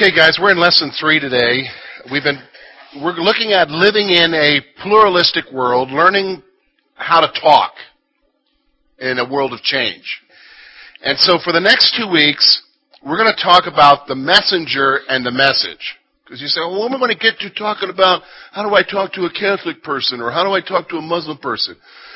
Okay, guys, we're in lesson three today. We've been we're looking at living in a pluralistic world, learning how to talk in a world of change. And so, for the next two weeks, we're going to talk about the messenger and the message. Because you say, well, what am I going to get to talking about how do I talk to a Catholic person or how do I talk to a Muslim person?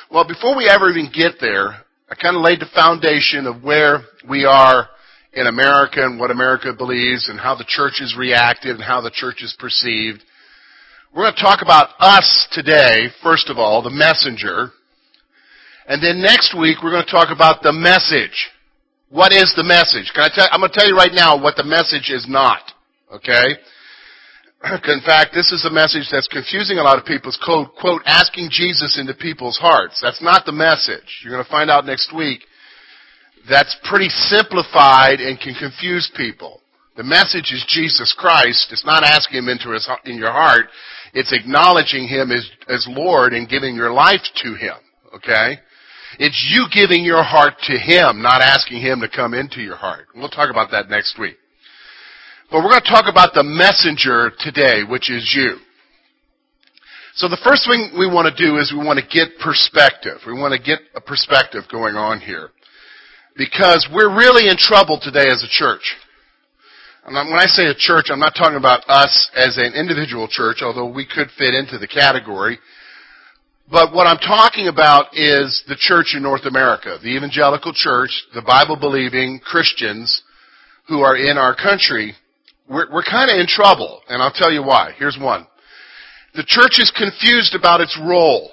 Well, before we ever even get there, I kind of laid the foundation of where we are in America and what America believes and how the church is reacted and how the church is perceived. We're going to talk about us today, first of all, the messenger. And then next week we're going to talk about the message. What is the message? Can I tell, I'm going to tell you right now what the message is not. Okay? In fact, this is a message that's confusing a lot of people. It's quote, quote, asking Jesus into people's hearts. That's not the message. You're going to find out next week that's pretty simplified and can confuse people. The message is Jesus Christ. It's not asking Him into his, in your heart. It's acknowledging Him as, as Lord and giving your life to Him. Okay? It's you giving your heart to Him, not asking Him to come into your heart. We'll talk about that next week. But we're going to talk about the messenger today, which is you. So the first thing we want to do is we want to get perspective. We want to get a perspective going on here. Because we're really in trouble today as a church. And when I say a church, I'm not talking about us as an individual church, although we could fit into the category. But what I'm talking about is the church in North America, the evangelical church, the Bible believing Christians who are in our country. We're, we're kind of in trouble, and I'll tell you why. Here's one. The church is confused about its role.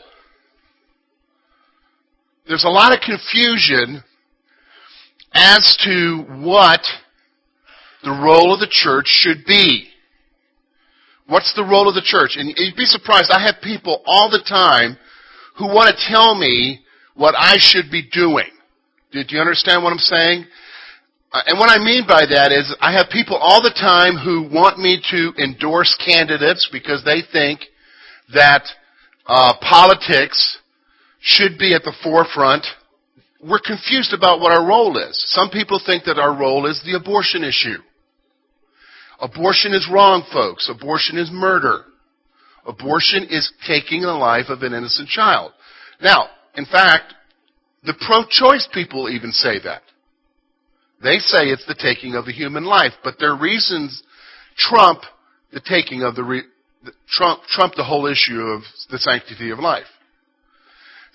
There's a lot of confusion as to what the role of the church should be. What's the role of the church? And you'd be surprised, I have people all the time who want to tell me what I should be doing. Do, you understand what I'm saying? Uh, and what I mean by that is I have people all the time who want me to endorse candidates because they think that uh, politics should be at the forefront we're confused about what our role is. Some people think that our role is the abortion issue. Abortion is wrong, folks. Abortion is murder. Abortion is taking the life of an innocent child. Now, in fact, the pro-choice people even say that. They say it's the taking of the human life, but their reasons trump the taking of the, re- trump, trump the whole issue of the sanctity of life.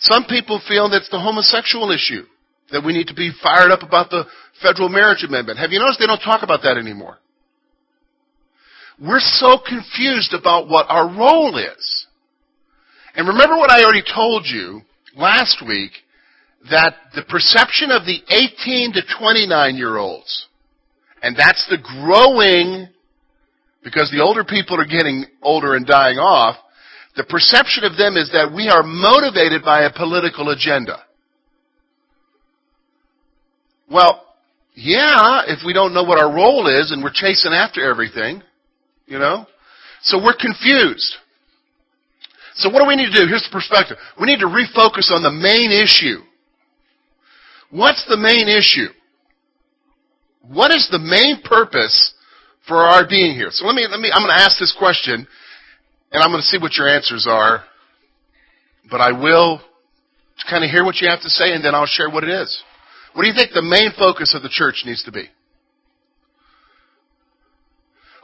Some people feel that's the homosexual issue, that we need to be fired up about the federal marriage amendment. Have you noticed they don't talk about that anymore? We're so confused about what our role is. And remember what I already told you last week that the perception of the 18 to 29 year olds, and that's the growing, because the older people are getting older and dying off, the perception of them is that we are motivated by a political agenda. Well, yeah, if we don't know what our role is and we're chasing after everything, you know? So we're confused. So what do we need to do? Here's the perspective. We need to refocus on the main issue. What's the main issue? What is the main purpose for our being here? So let me, let me, I'm going to ask this question and I'm going to see what your answers are. But I will kind of hear what you have to say, and then I'll share what it is. What do you think the main focus of the church needs to be?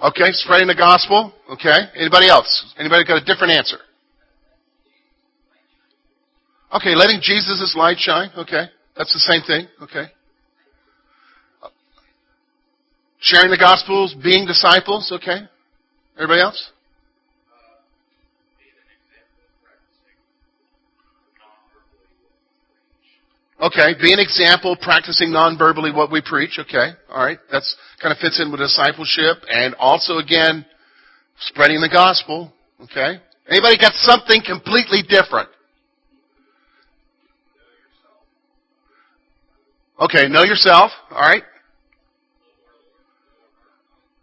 Okay, spreading the gospel. Okay. Anybody else? Anybody got a different answer? Okay, letting Jesus' light shine. Okay. That's the same thing. Okay. Sharing the gospels, being disciples. Okay. Everybody else? Okay, be an example, practicing non-verbally what we preach. Okay, all right, that's kind of fits in with discipleship, and also again, spreading the gospel. Okay, anybody got something completely different? Okay, know yourself. All right.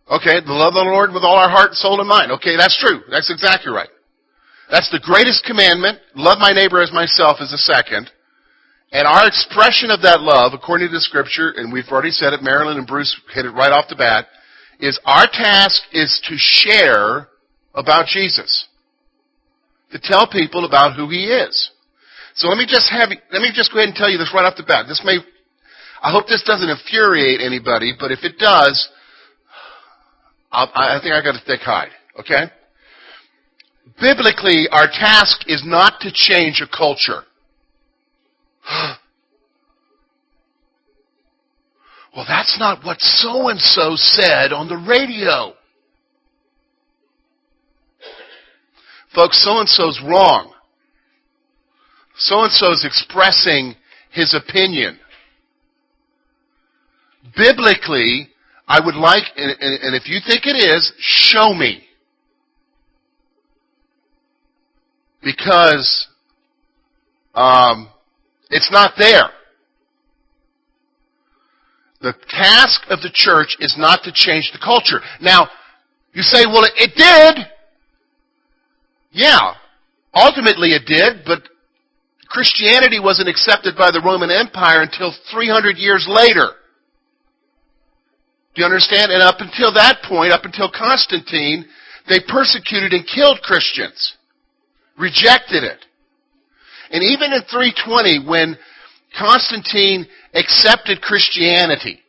Okay, the love of the Lord with all our heart, soul, and mind. Okay, that's true. That's exactly right. That's the greatest commandment. Love my neighbor as myself is the second. And our expression of that love, according to the scripture, and we've already said it, Marilyn and Bruce hit it right off the bat, is our task is to share about Jesus. To tell people about who He is. So let me just have, let me just go ahead and tell you this right off the bat. This may, I hope this doesn't infuriate anybody, but if it does, I'll, I think I got to thick hide. Okay? Biblically, our task is not to change a culture. well, that's not what so and so said on the radio. Folks, so and so's wrong. So and so's expressing his opinion. Biblically, I would like, and if you think it is, show me. Because um, it's not there. The task of the church is not to change the culture. Now, you say, well, it, it did. Yeah, ultimately it did, but Christianity wasn't accepted by the Roman Empire until 300 years later. Do you understand? And up until that point, up until Constantine, they persecuted and killed Christians. Rejected it. And even in 320, when Constantine accepted Christianity,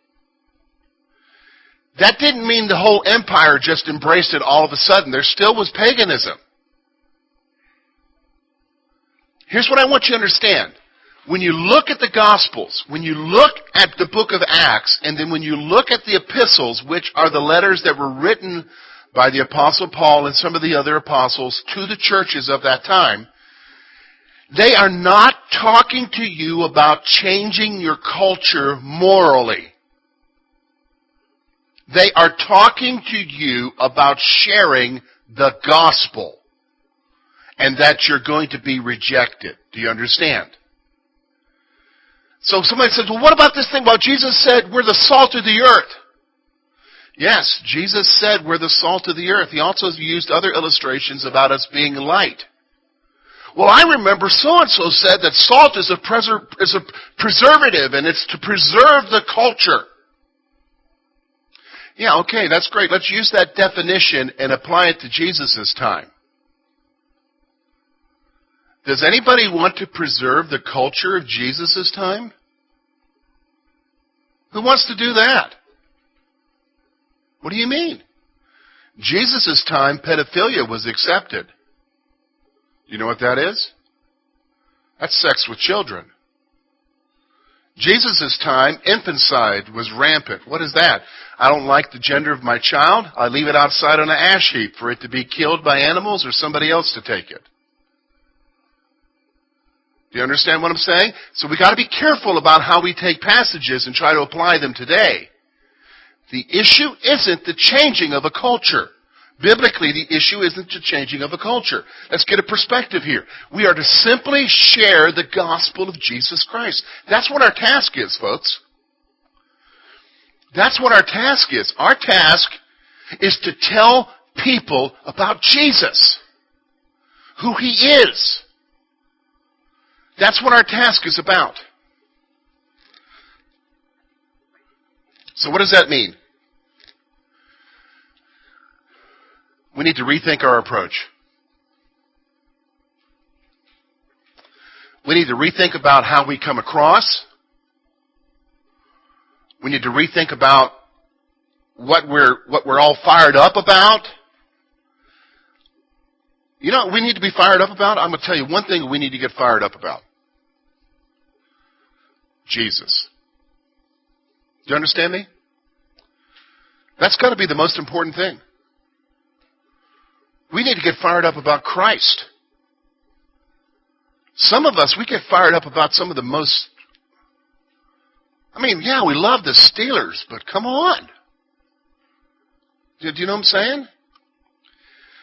that didn't mean the whole empire just embraced it all of a sudden. There still was paganism. Here's what I want you to understand when you look at the Gospels, when you look at the book of Acts, and then when you look at the epistles, which are the letters that were written by the Apostle Paul and some of the other apostles to the churches of that time, they are not talking to you about changing your culture morally. They are talking to you about sharing the gospel and that you're going to be rejected. Do you understand? So somebody says, well, what about this thing about Jesus said we're the salt of the earth? Yes, Jesus said we're the salt of the earth. He also used other illustrations about us being light. Well, I remember so and so said that salt is a, preser- is a preservative and it's to preserve the culture. Yeah, okay, that's great. Let's use that definition and apply it to Jesus' time. Does anybody want to preserve the culture of Jesus' time? Who wants to do that? What do you mean? Jesus' time, pedophilia was accepted. You know what that is? That's sex with children. Jesus' time, infanticide was rampant. What is that? I don't like the gender of my child. I leave it outside on an ash heap for it to be killed by animals or somebody else to take it. Do you understand what I'm saying? So we got to be careful about how we take passages and try to apply them today. The issue isn't the changing of a culture. Biblically, the issue isn't the changing of a culture. Let's get a perspective here. We are to simply share the gospel of Jesus Christ. That's what our task is, folks. That's what our task is. Our task is to tell people about Jesus. Who He is. That's what our task is about. So what does that mean? We need to rethink our approach. We need to rethink about how we come across. We need to rethink about what we're, what we're all fired up about. You know we need to be fired up about? I'm going to tell you one thing we need to get fired up about. Jesus. Do you understand me? That's got to be the most important thing. We need to get fired up about Christ. Some of us, we get fired up about some of the most. I mean, yeah, we love the Steelers, but come on. Do you know what I'm saying?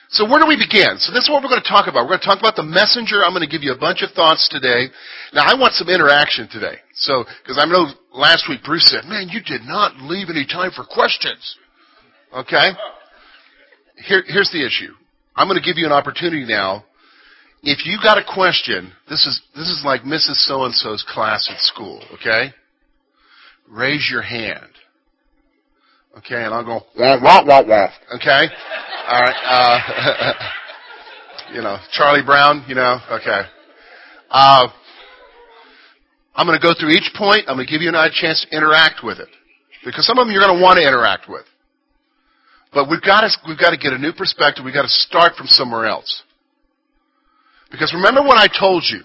So where do we begin? So this is what we're going to talk about. We're going to talk about the messenger. I'm going to give you a bunch of thoughts today. Now I want some interaction today. So, because I know last week Bruce said, man, you did not leave any time for questions. Okay? Here, here's the issue. I'm going to give you an opportunity now. If you got a question, this is, this is like Mrs. So-and-so's class at school, okay? Raise your hand. Okay, and I'll go wah wah wah wah. Okay, all right. Uh, you know, Charlie Brown. You know, okay. Uh, I'm going to go through each point. I'm going to give you a chance to interact with it, because some of them you're going to want to interact with. But we've got to we've got to get a new perspective. We've got to start from somewhere else. Because remember what I told you.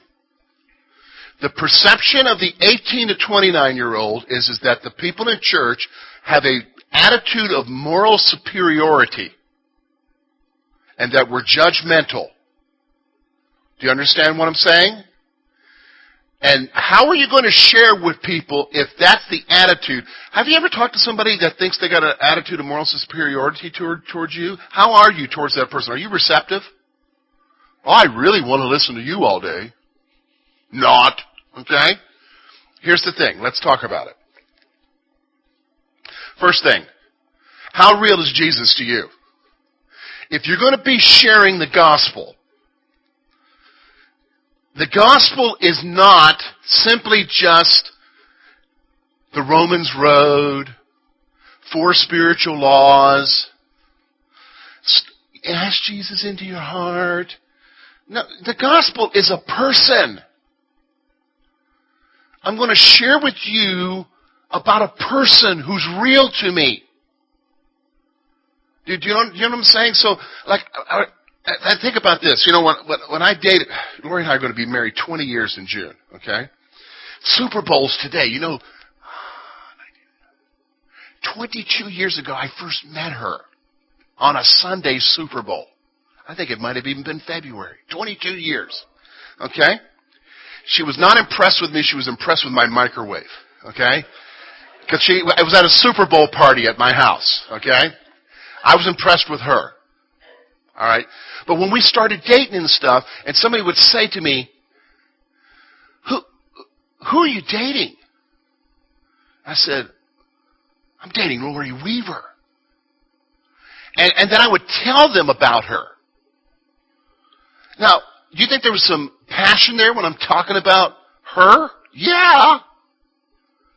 The perception of the 18 to 29 year old is, is that the people in church have a attitude of moral superiority and that we're judgmental. Do you understand what I'm saying? And how are you going to share with people if that's the attitude? Have you ever talked to somebody that thinks they got an attitude of moral superiority toward, towards you? How are you towards that person? Are you receptive? Oh, I really want to listen to you all day. Not. Okay? Here's the thing. Let's talk about it. First thing. How real is Jesus to you? If you're going to be sharing the gospel, the gospel is not simply just the Romans road, four spiritual laws, ask Jesus into your heart. No, the gospel is a person. I'm going to share with you about a person who's real to me. Do, you, know, you know what I'm saying? So, like, I, I, think about this. You know, when, when, I dated, Lori and I are going to be married 20 years in June, okay? Super Bowls today. You know, 22 years ago, I first met her on a Sunday Super Bowl. I think it might have even been February. 22 years. Okay? She was not impressed with me. She was impressed with my microwave. Okay? Because she, it was at a Super Bowl party at my house. Okay? I was impressed with her. Alright? But when we started dating and stuff, and somebody would say to me, who, who are you dating? I said, I'm dating Lori Weaver. And, and then I would tell them about her. Now, do you think there was some passion there when I'm talking about her? Yeah.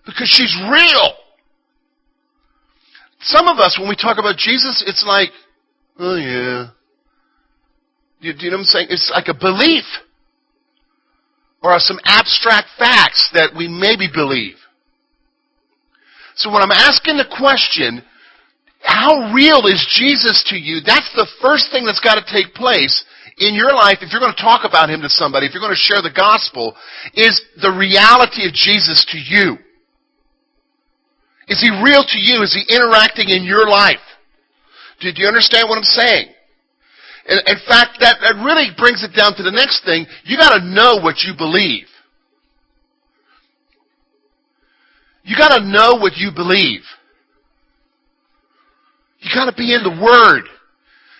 Because she's real. Some of us, when we talk about Jesus, it's like, oh yeah. You, do you know what I'm saying? It's like a belief. Or some abstract facts that we maybe believe. So when I'm asking the question, how real is Jesus to you? That's the first thing that's got to take place in your life, if you're going to talk about Him to somebody, if you're going to share the gospel, is the reality of Jesus to you. Is He real to you? Is He interacting in your life? Do you understand what I'm saying? In, in fact, that, that really brings it down to the next thing. You gotta know what you believe. You gotta know what you believe. You gotta be in the Word.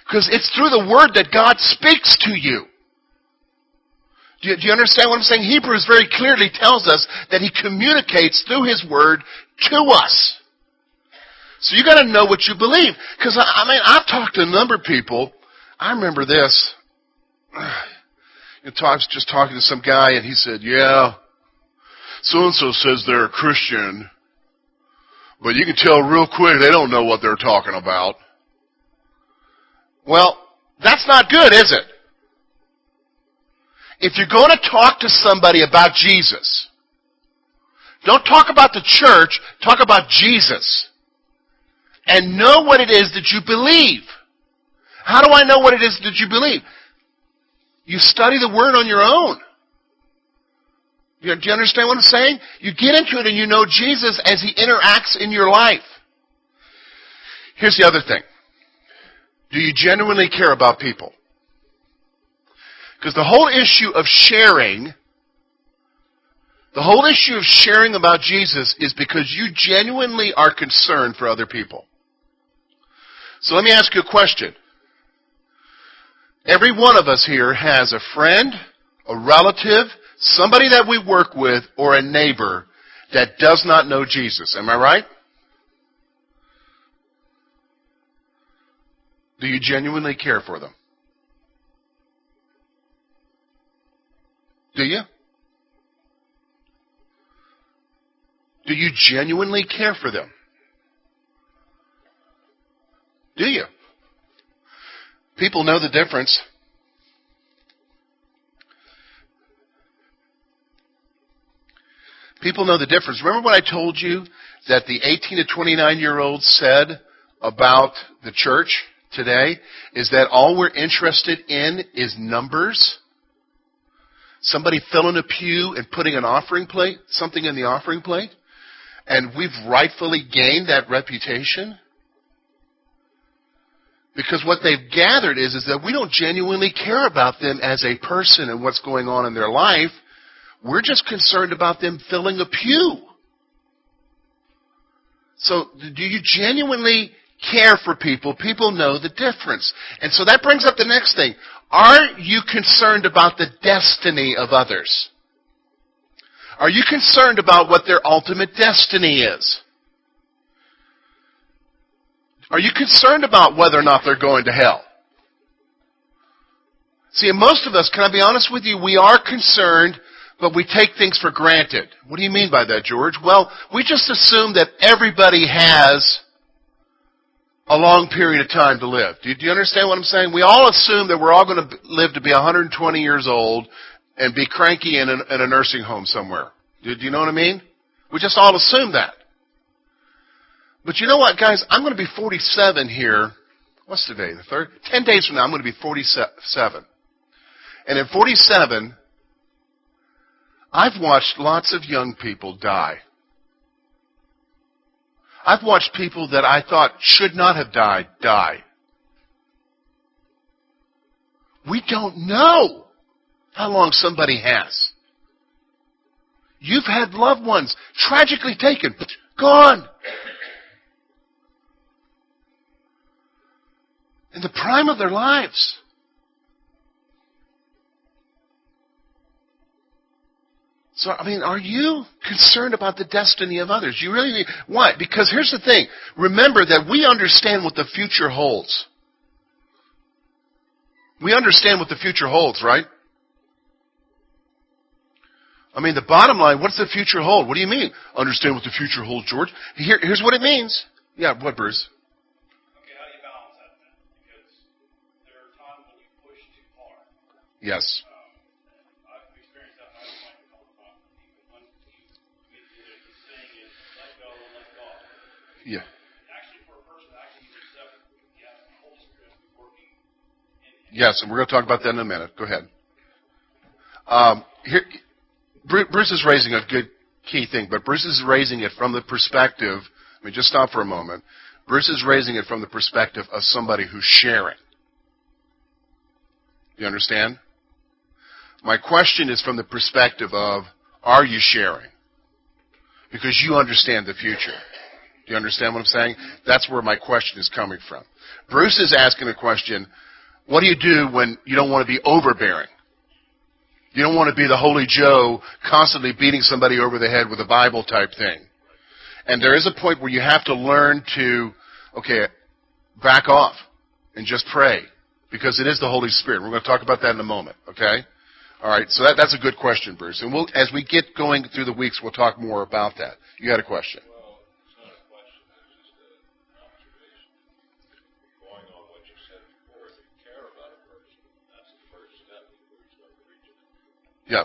Because it's through the Word that God speaks to you. Do you, do you, understand what I'm saying? Hebrews very clearly tells us that He communicates through His Word to us. So you gotta know what you believe. Because I, I mean, I've talked to a number of people. I remember this. Know, I was just talking to some guy and he said, yeah, so and so says they're a Christian, but you can tell real quick they don't know what they're talking about. Well, that's not good, is it? If you're going to talk to somebody about Jesus, don't talk about the church, talk about Jesus. And know what it is that you believe. How do I know what it is that you believe? You study the Word on your own. Do you understand what I'm saying? You get into it and you know Jesus as He interacts in your life. Here's the other thing. Do you genuinely care about people? Because the whole issue of sharing, the whole issue of sharing about Jesus is because you genuinely are concerned for other people. So let me ask you a question. Every one of us here has a friend, a relative, somebody that we work with, or a neighbor that does not know Jesus. Am I right? Do you genuinely care for them? Do you? Do you genuinely care for them? Do you? People know the difference. People know the difference. Remember what I told you that the 18 to 29 year olds said about the church today? Is that all we're interested in is numbers? Somebody filling a pew and putting an offering plate, something in the offering plate? And we've rightfully gained that reputation? Because what they've gathered is, is that we don't genuinely care about them as a person and what's going on in their life. We're just concerned about them filling a pew. So, do you genuinely care for people? People know the difference. And so that brings up the next thing. Are you concerned about the destiny of others? Are you concerned about what their ultimate destiny is? Are you concerned about whether or not they're going to hell? See, most of us, can I be honest with you, we are concerned, but we take things for granted. What do you mean by that, George? Well, we just assume that everybody has a long period of time to live. Do you, do you understand what I'm saying? We all assume that we're all going to live to be 120 years old and be cranky in a, in a nursing home somewhere. Do, do you know what I mean? We just all assume that. But you know what, guys? I'm going to be 47 here. What's today? The third? Ten days from now, I'm going to be 47. And in 47, I've watched lots of young people die. I've watched people that I thought should not have died die. We don't know how long somebody has. You've had loved ones tragically taken, gone. In the prime of their lives. So, I mean, are you concerned about the destiny of others? You really need, why? Because here's the thing. Remember that we understand what the future holds. We understand what the future holds, right? I mean, the bottom line, what's the future hold? What do you mean? Understand what the future holds, George? Here, here's what it means. Yeah, what, Bruce? Yes. Yeah. Yes, and we're going to talk about that in a minute. Go ahead. Um, here, Bruce is raising a good key thing, but Bruce is raising it from the perspective. Let me just stop for a moment. Bruce is raising it from the perspective of somebody who's sharing. You understand? My question is from the perspective of, are you sharing? Because you understand the future. Do you understand what I'm saying? That's where my question is coming from. Bruce is asking a question, what do you do when you don't want to be overbearing? You don't want to be the holy Joe constantly beating somebody over the head with a Bible type thing. And there is a point where you have to learn to, okay, back off and just pray because it is the Holy Spirit. We're going to talk about that in a moment, okay? All right, so that, that's a good question, Bruce. And we'll, as we get going through the weeks, we'll talk more about that. You had a question. Yeah.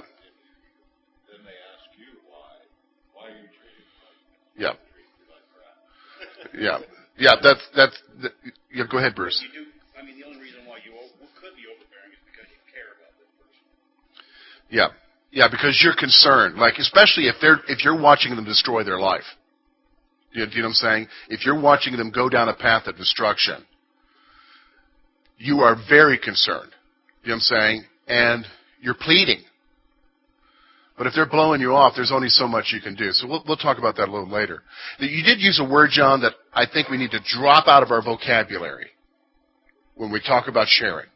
Then they ask you why. Why are you treating me like Yeah. Yeah. Yeah, that's that's the, yeah, go ahead, Bruce. You do I mean the only reason why you could be overbearing yeah. Yeah, because you're concerned. Like especially if they're if you're watching them destroy their life. You you know what I'm saying? If you're watching them go down a path of destruction, you are very concerned. You know what I'm saying? And you're pleading. But if they're blowing you off, there's only so much you can do. So we'll, we'll talk about that a little later. You did use a word, John, that I think we need to drop out of our vocabulary when we talk about sharing.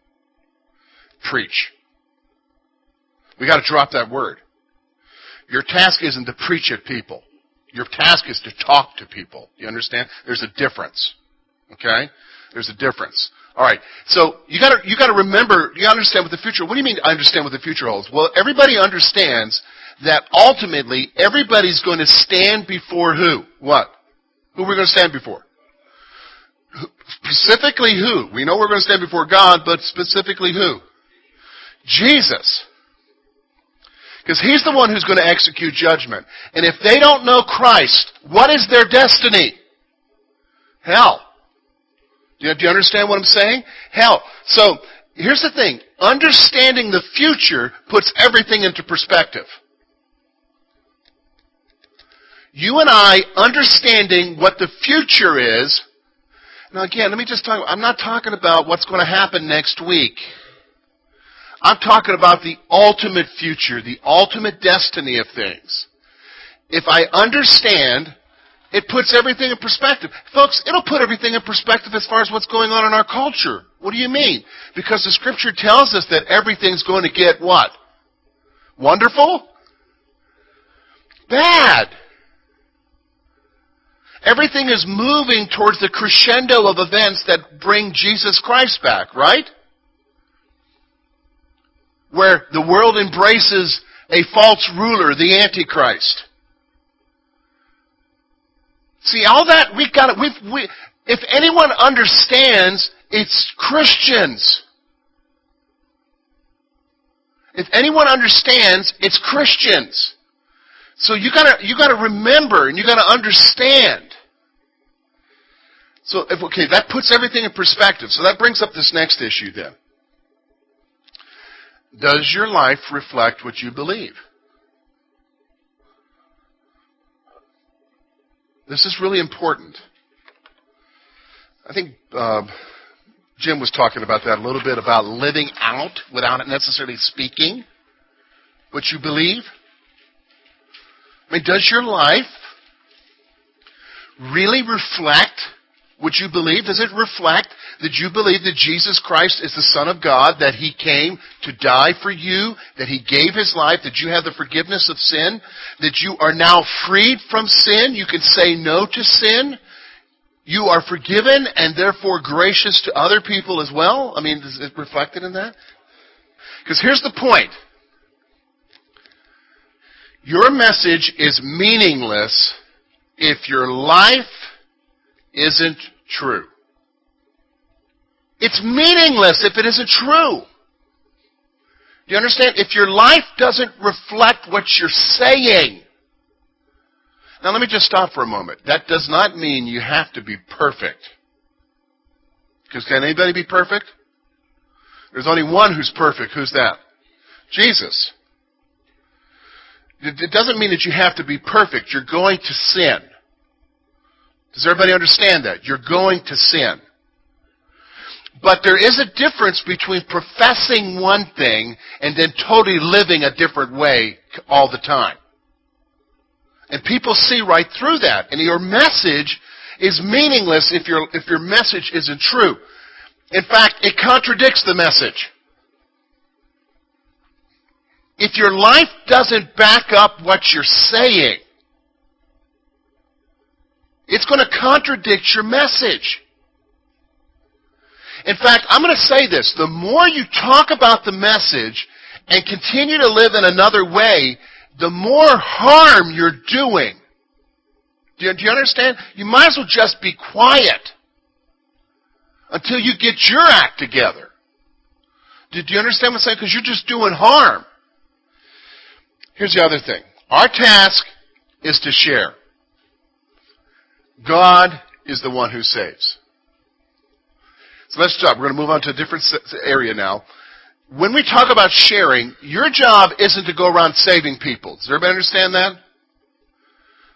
Preach. We got to drop that word. Your task isn't to preach at people. Your task is to talk to people. You understand? There's a difference. Okay? There's a difference. All right. So you got to you got to remember. You understand what the future. What do you mean? Understand what the future holds. Well, everybody understands that ultimately everybody's going to stand before who? What? Who are we going to stand before? Specifically who? We know we're going to stand before God, but specifically who? Jesus. Because he's the one who's going to execute judgment. And if they don't know Christ, what is their destiny? Hell. Do you, understand what I'm saying? Hell. So, here's the thing. Understanding the future puts everything into perspective. You and I understanding what the future is. Now again, let me just talk, I'm not talking about what's going to happen next week. I'm talking about the ultimate future, the ultimate destiny of things. If I understand, it puts everything in perspective. Folks, it'll put everything in perspective as far as what's going on in our culture. What do you mean? Because the scripture tells us that everything's going to get what? Wonderful? Bad. Everything is moving towards the crescendo of events that bring Jesus Christ back, right? Where the world embraces a false ruler, the Antichrist. See, all that we got we've, we, if anyone understands, it's Christians. If anyone understands, it's Christians. So you gotta, you gotta remember and you gotta understand. So, if, okay, that puts everything in perspective. So that brings up this next issue then. Does your life reflect what you believe? This is really important. I think uh, Jim was talking about that a little bit about living out without necessarily speaking what you believe. I mean, does your life really reflect what you believe? Does it reflect that you believe that Jesus Christ is the Son of God, that He came to die for you, that He gave His life, that you have the forgiveness of sin, that you are now freed from sin, you can say no to sin, you are forgiven and therefore gracious to other people as well? I mean, is it reflected in that? Because here's the point. Your message is meaningless if your life isn't true. It's meaningless if it isn't true. Do you understand? If your life doesn't reflect what you're saying. Now let me just stop for a moment. That does not mean you have to be perfect. Because can anybody be perfect? There's only one who's perfect. Who's that? Jesus. It doesn't mean that you have to be perfect. You're going to sin. Does everybody understand that? You're going to sin. But there is a difference between professing one thing and then totally living a different way all the time. And people see right through that. And your message is meaningless if your, if your message isn't true. In fact, it contradicts the message. If your life doesn't back up what you're saying, it's going to contradict your message. In fact, I'm going to say this. The more you talk about the message and continue to live in another way, the more harm you're doing. Do you, do you understand? You might as well just be quiet until you get your act together. Do, do you understand what I'm saying? Because you're just doing harm. Here's the other thing. Our task is to share. God is the one who saves. So let's stop. We're going to move on to a different area now. When we talk about sharing, your job isn't to go around saving people. Does everybody understand that?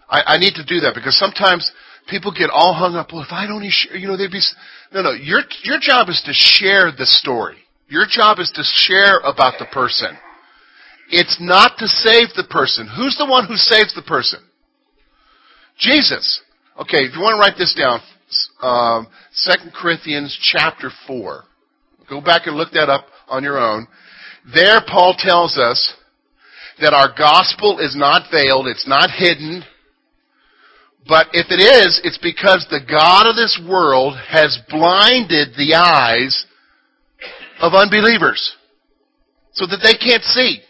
I, I need to do that because sometimes people get all hung up. Well, if I'd only share, you know, they'd be. No, no. Your your job is to share the story. Your job is to share about the person. It's not to save the person. Who's the one who saves the person? Jesus. Okay, if you want to write this down, um, 2 Corinthians chapter 4. Go back and look that up on your own. There, Paul tells us that our gospel is not veiled, it's not hidden, but if it is, it's because the God of this world has blinded the eyes of unbelievers so that they can't see.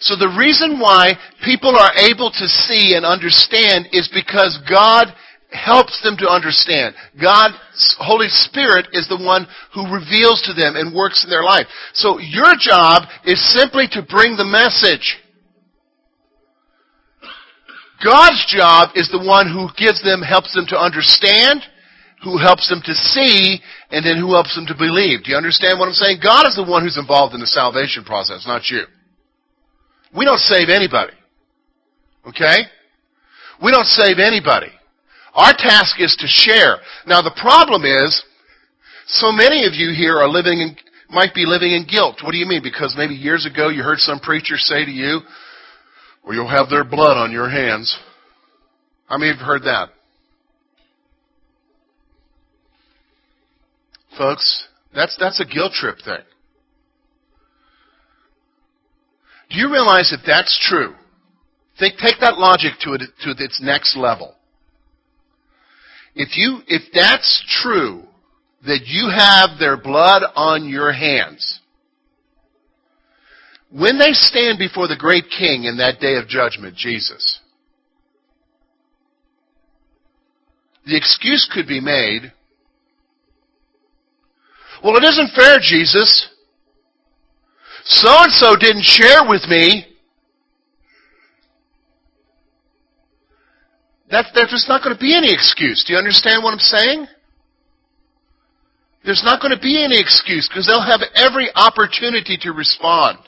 So the reason why people are able to see and understand is because God helps them to understand. God's Holy Spirit is the one who reveals to them and works in their life. So your job is simply to bring the message. God's job is the one who gives them, helps them to understand, who helps them to see, and then who helps them to believe. Do you understand what I'm saying? God is the one who's involved in the salvation process, not you. We don't save anybody. Okay? We don't save anybody. Our task is to share. Now the problem is, so many of you here are living in, might be living in guilt. What do you mean? Because maybe years ago you heard some preacher say to you, well, you'll have their blood on your hands. How many of have heard that? Folks, that's, that's a guilt trip thing. Do you realize that that's true? Think, take that logic to, it, to its next level. If you, if that's true, that you have their blood on your hands, when they stand before the great king in that day of judgment, Jesus, the excuse could be made, well, it isn't fair, Jesus. So and so didn't share with me. That, there's just not going to be any excuse. Do you understand what I'm saying? There's not going to be any excuse because they'll have every opportunity to respond.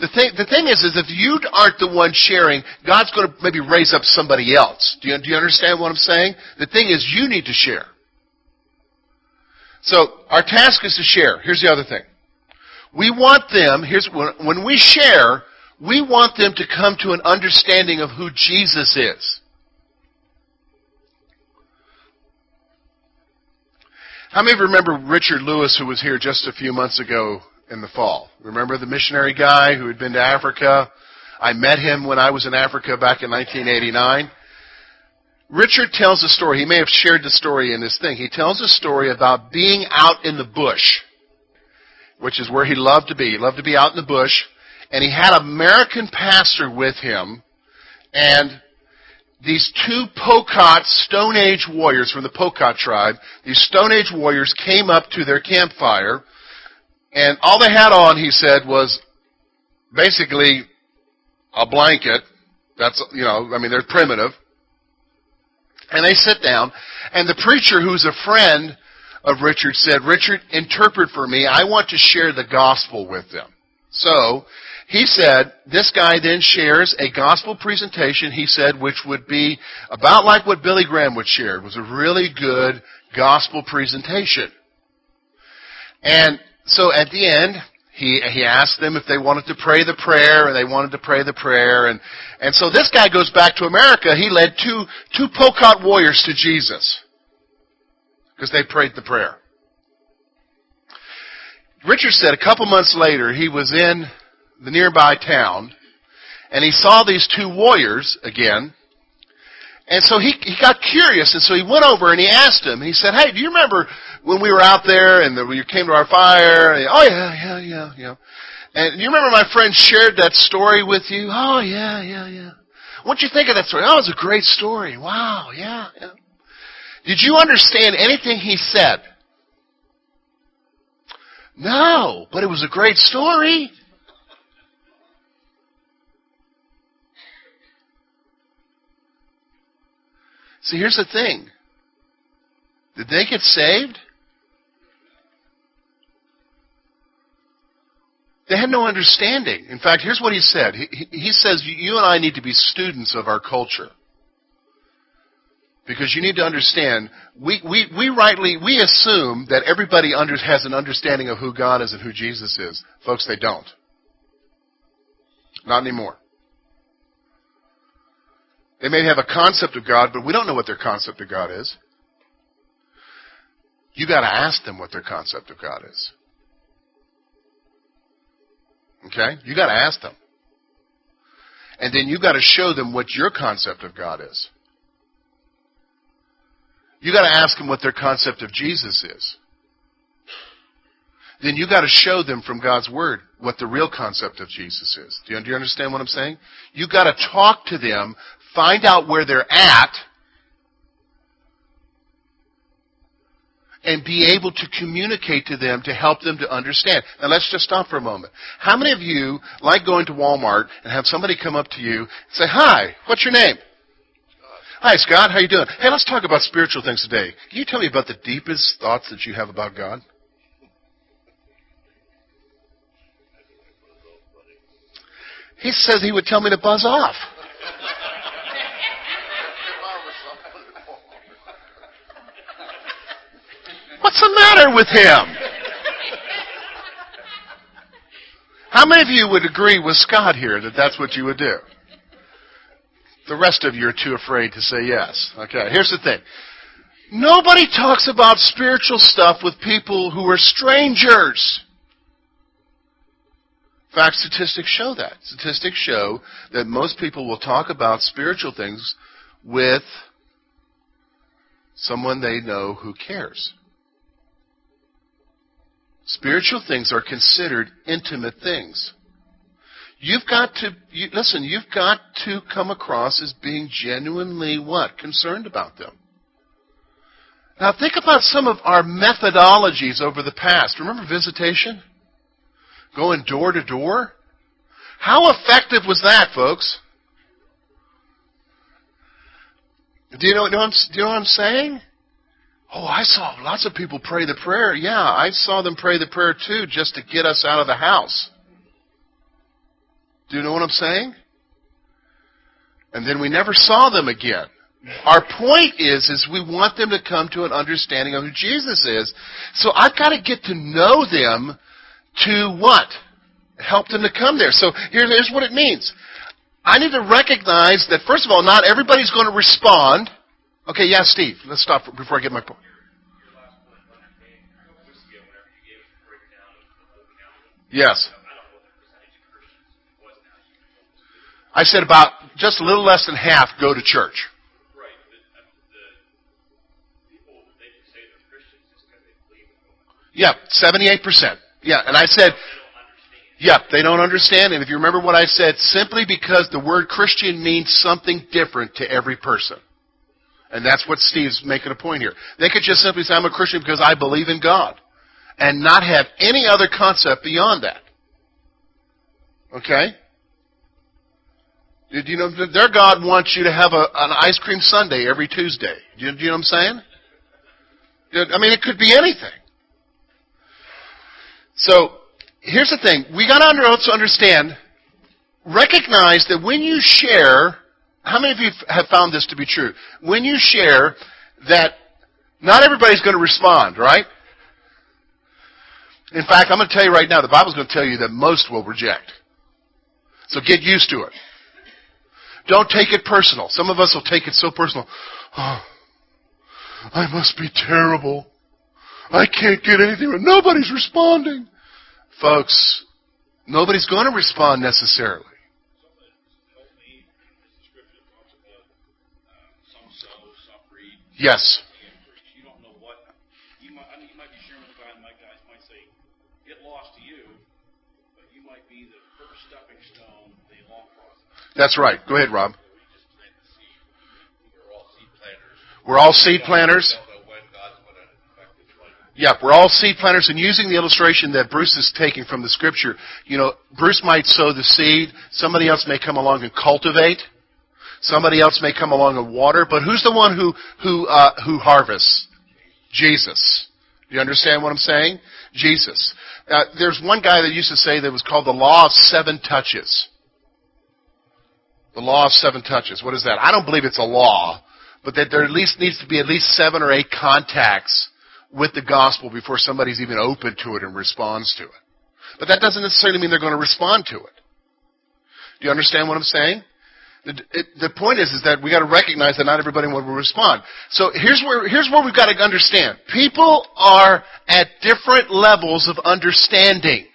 The thing, the thing is, is if you aren't the one sharing, God's going to maybe raise up somebody else. Do you, do you understand what I'm saying? The thing is, you need to share. So, our task is to share. Here's the other thing. We want them, here's, when we share, we want them to come to an understanding of who Jesus is. How many of you remember Richard Lewis, who was here just a few months ago in the fall? Remember the missionary guy who had been to Africa? I met him when I was in Africa back in 1989. Richard tells a story. He may have shared the story in this thing. He tells a story about being out in the bush, which is where he loved to be. He loved to be out in the bush and he had an American pastor with him, and these two Pokot Stone Age warriors from the Pokot tribe, these Stone Age warriors came up to their campfire, and all they had on, he said, was basically a blanket. That's, you know, I mean, they're primitive. And they sit down, and the preacher, who's a friend of Richard, said, Richard, interpret for me. I want to share the gospel with them. So, he said, this guy then shares a gospel presentation, he said, which would be about like what Billy Graham would share. It was a really good gospel presentation. And so at the end, he, he asked them if they wanted to pray the prayer, and they wanted to pray the prayer, and, and so this guy goes back to America. He led two, two Pokot warriors to Jesus. Because they prayed the prayer. Richard said a couple months later, he was in the nearby town, and he saw these two warriors again. And so he, he got curious, and so he went over and he asked them. He said, "Hey, do you remember when we were out there and the, you came to our fire?" And, oh yeah, yeah, yeah, yeah. And you remember my friend shared that story with you? Oh yeah, yeah, yeah. What'd you think of that story? Oh, it was a great story. Wow, yeah, yeah. Did you understand anything he said? No, but it was a great story. See, here's the thing. Did they get saved? They had no understanding. In fact, here's what he said. He, he says, You and I need to be students of our culture. Because you need to understand, we, we, we rightly, we assume that everybody under, has an understanding of who God is and who Jesus is. Folks, they don't. Not anymore. They may have a concept of God, but we don't know what their concept of God is. You got to ask them what their concept of God is. Okay? You got to ask them. And then you got to show them what your concept of God is. You got to ask them what their concept of Jesus is. Then you got to show them from God's Word what the real concept of Jesus is. Do you, do you understand what I'm saying? You got to talk to them, find out where they're at, and be able to communicate to them to help them to understand. Now let's just stop for a moment. How many of you like going to Walmart and have somebody come up to you and say, Hi, what's your name? Hi, Scott. How you doing? Hey, let's talk about spiritual things today. Can you tell me about the deepest thoughts that you have about God? He says he would tell me to buzz off. What's the matter with him? How many of you would agree with Scott here that that's what you would do? The rest of you are too afraid to say yes. Okay, here's the thing. Nobody talks about spiritual stuff with people who are strangers. In fact, statistics show that. Statistics show that most people will talk about spiritual things with someone they know who cares. Spiritual things are considered intimate things. You've got to, you, listen, you've got to come across as being genuinely what? Concerned about them. Now think about some of our methodologies over the past. Remember visitation? Going door to door? How effective was that, folks? Do you know, do you know what I'm saying? Oh, I saw lots of people pray the prayer. Yeah, I saw them pray the prayer too just to get us out of the house. Do you know what I'm saying? And then we never saw them again. Our point is, is we want them to come to an understanding of who Jesus is. So I've got to get to know them to what? Help them to come there. So here's what it means. I need to recognize that first of all, not everybody's going to respond. Okay, yeah, Steve, let's stop before I get my point. Yes. I said about just a little less than half go to church. Right. But uh, the people that they say they're Christians is because they believe in the Bible Christian. Yeah, 78%. Yeah, and I said, yeah, they don't understand. And if you remember what I said, simply because the word Christian means something different to every person. And that's what Steve's making a point here. They could just simply say, I'm a Christian because I believe in God. And not have any other concept beyond that. Okay? Do you know their God wants you to have a, an ice cream sundae every Tuesday? Do you, you know what I'm saying? I mean, it could be anything. So here's the thing: we got to also understand, recognize that when you share, how many of you have found this to be true? When you share, that not everybody's going to respond, right? In fact, I'm going to tell you right now, the Bible's going to tell you that most will reject. So get used to it. Don't take it personal. Some of us will take it so personal. Oh, I must be terrible. I can't get anything. Nobody's responding. Folks, nobody's going to respond necessarily. Yes. That's right. Go ahead, Rob. We're all seed planters. Yeah, we're all seed planters, and using the illustration that Bruce is taking from the scripture, you know, Bruce might sow the seed, somebody else may come along and cultivate, somebody else may come along and water, but who's the one who who uh, who harvests? Jesus. Do you understand what I'm saying? Jesus. Uh, there's one guy that used to say that was called the law of seven touches. The law of seven touches. What is that? I don't believe it's a law, but that there at least needs to be at least seven or eight contacts with the gospel before somebody's even open to it and responds to it. But that doesn't necessarily mean they're going to respond to it. Do you understand what I'm saying? The, it, the point is, is that we got to recognize that not everybody will respond. So here's where here's where we've got to understand. People are at different levels of understanding.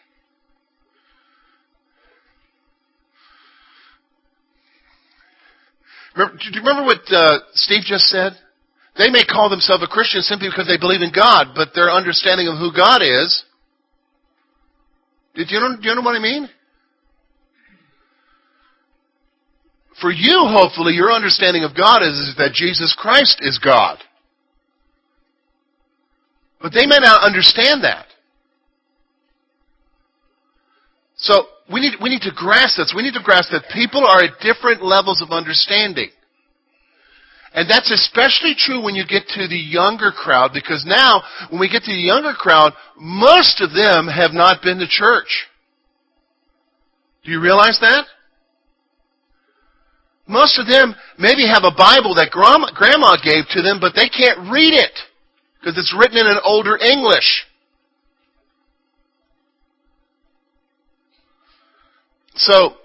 Remember, do you remember what uh, Steve just said? They may call themselves a Christian simply because they believe in God, but their understanding of who God is. Did you know, do you know what I mean? For you, hopefully, your understanding of God is, is that Jesus Christ is God. But they may not understand that. So we need, we need to grasp this. We need to grasp that people are at different levels of understanding. And that's especially true when you get to the younger crowd because now, when we get to the younger crowd, most of them have not been to church. Do you realize that? Most of them maybe have a Bible that grandma gave to them, but they can't read it because it's written in an older English. So,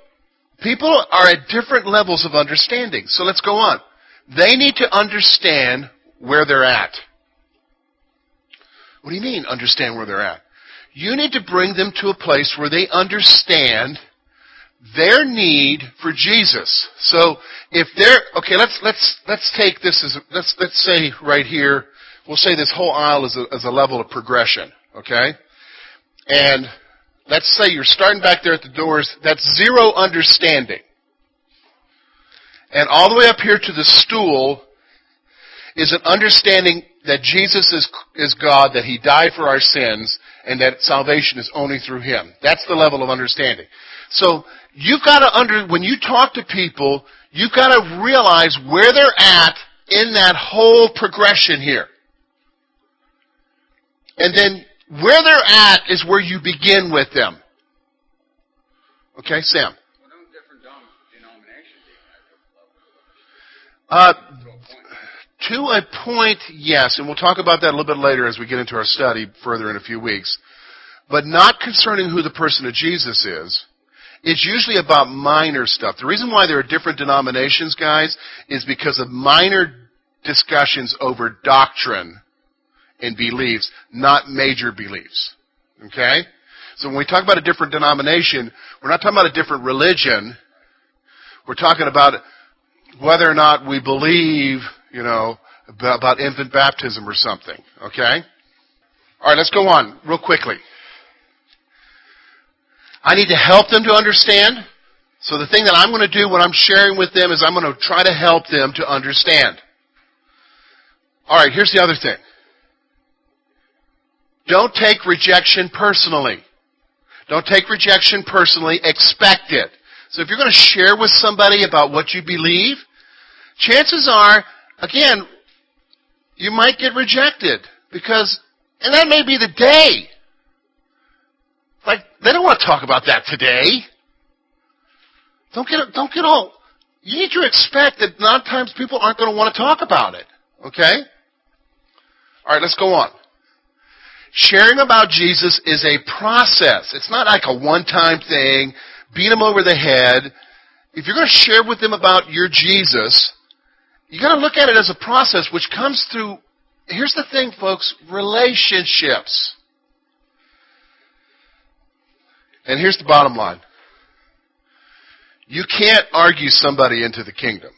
people are at different levels of understanding. So let's go on. They need to understand where they're at. What do you mean, understand where they're at? You need to bring them to a place where they understand their need for Jesus. So if they're okay, let's let's let's take this as let's let's say right here, we'll say this whole aisle is a, is a level of progression, okay? And let's say you're starting back there at the doors. That's zero understanding, and all the way up here to the stool is an understanding that Jesus is is God, that He died for our sins, and that salvation is only through Him. That's the level of understanding. So you've got to under, when you talk to people, you've got to realize where they're at in that whole progression here. And then where they're at is where you begin with them. Okay, Sam. Uh, to a point, yes, and we'll talk about that a little bit later as we get into our study further in a few weeks. But not concerning who the person of Jesus is, it's usually about minor stuff. The reason why there are different denominations, guys, is because of minor discussions over doctrine and beliefs, not major beliefs. Okay? So when we talk about a different denomination, we're not talking about a different religion. We're talking about whether or not we believe, you know, about infant baptism or something. Okay? All right, let's go on real quickly. I need to help them to understand. So the thing that I'm going to do when I'm sharing with them is I'm going to try to help them to understand. Alright, here's the other thing. Don't take rejection personally. Don't take rejection personally. Expect it. So if you're going to share with somebody about what you believe, chances are, again, you might get rejected because, and that may be the day. Like, they don't want to talk about that today. Don't get, don't get all, you need to expect that of times people aren't going to want to talk about it. Okay? Alright, let's go on. Sharing about Jesus is a process. It's not like a one-time thing, beat them over the head. If you're going to share with them about your Jesus, you got to look at it as a process which comes through, here's the thing folks, relationships. And here's the bottom line. You can't argue somebody into the kingdom.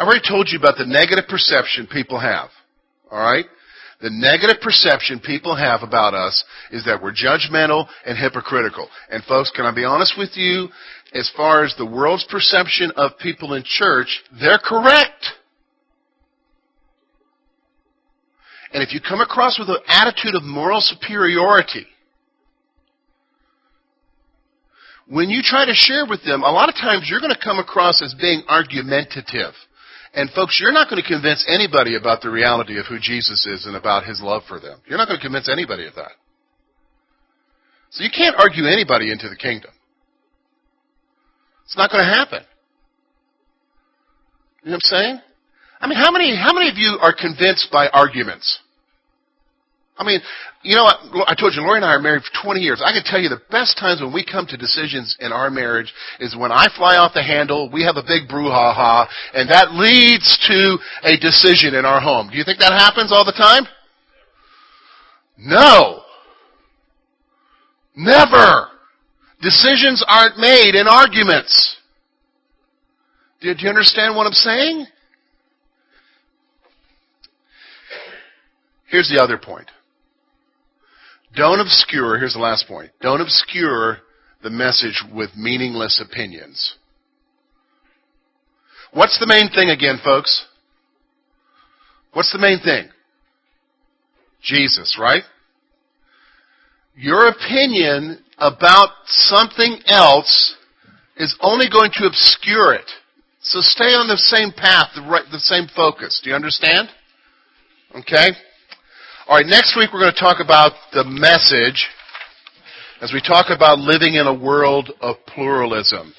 I've already told you about the negative perception people have. Alright? The negative perception people have about us is that we're judgmental and hypocritical. And folks, can I be honest with you? As far as the world's perception of people in church, they're correct. And if you come across with an attitude of moral superiority, when you try to share with them, a lot of times you're going to come across as being argumentative. And folks, you're not going to convince anybody about the reality of who Jesus is and about his love for them. You're not going to convince anybody of that. So you can't argue anybody into the kingdom. It's not going to happen. You know what I'm saying? I mean, how many, how many of you are convinced by arguments? I mean, you know, I told you, Lori and I are married for 20 years. I can tell you the best times when we come to decisions in our marriage is when I fly off the handle, we have a big brouhaha, and that leads to a decision in our home. Do you think that happens all the time? No. Never. Decisions aren't made in arguments. Do you understand what I'm saying? Here's the other point. Don't obscure, here's the last point. Don't obscure the message with meaningless opinions. What's the main thing again, folks? What's the main thing? Jesus, right? Your opinion about something else is only going to obscure it. So stay on the same path, the, right, the same focus. Do you understand? Okay? All right, next week we're going to talk about the message as we talk about living in a world of pluralism.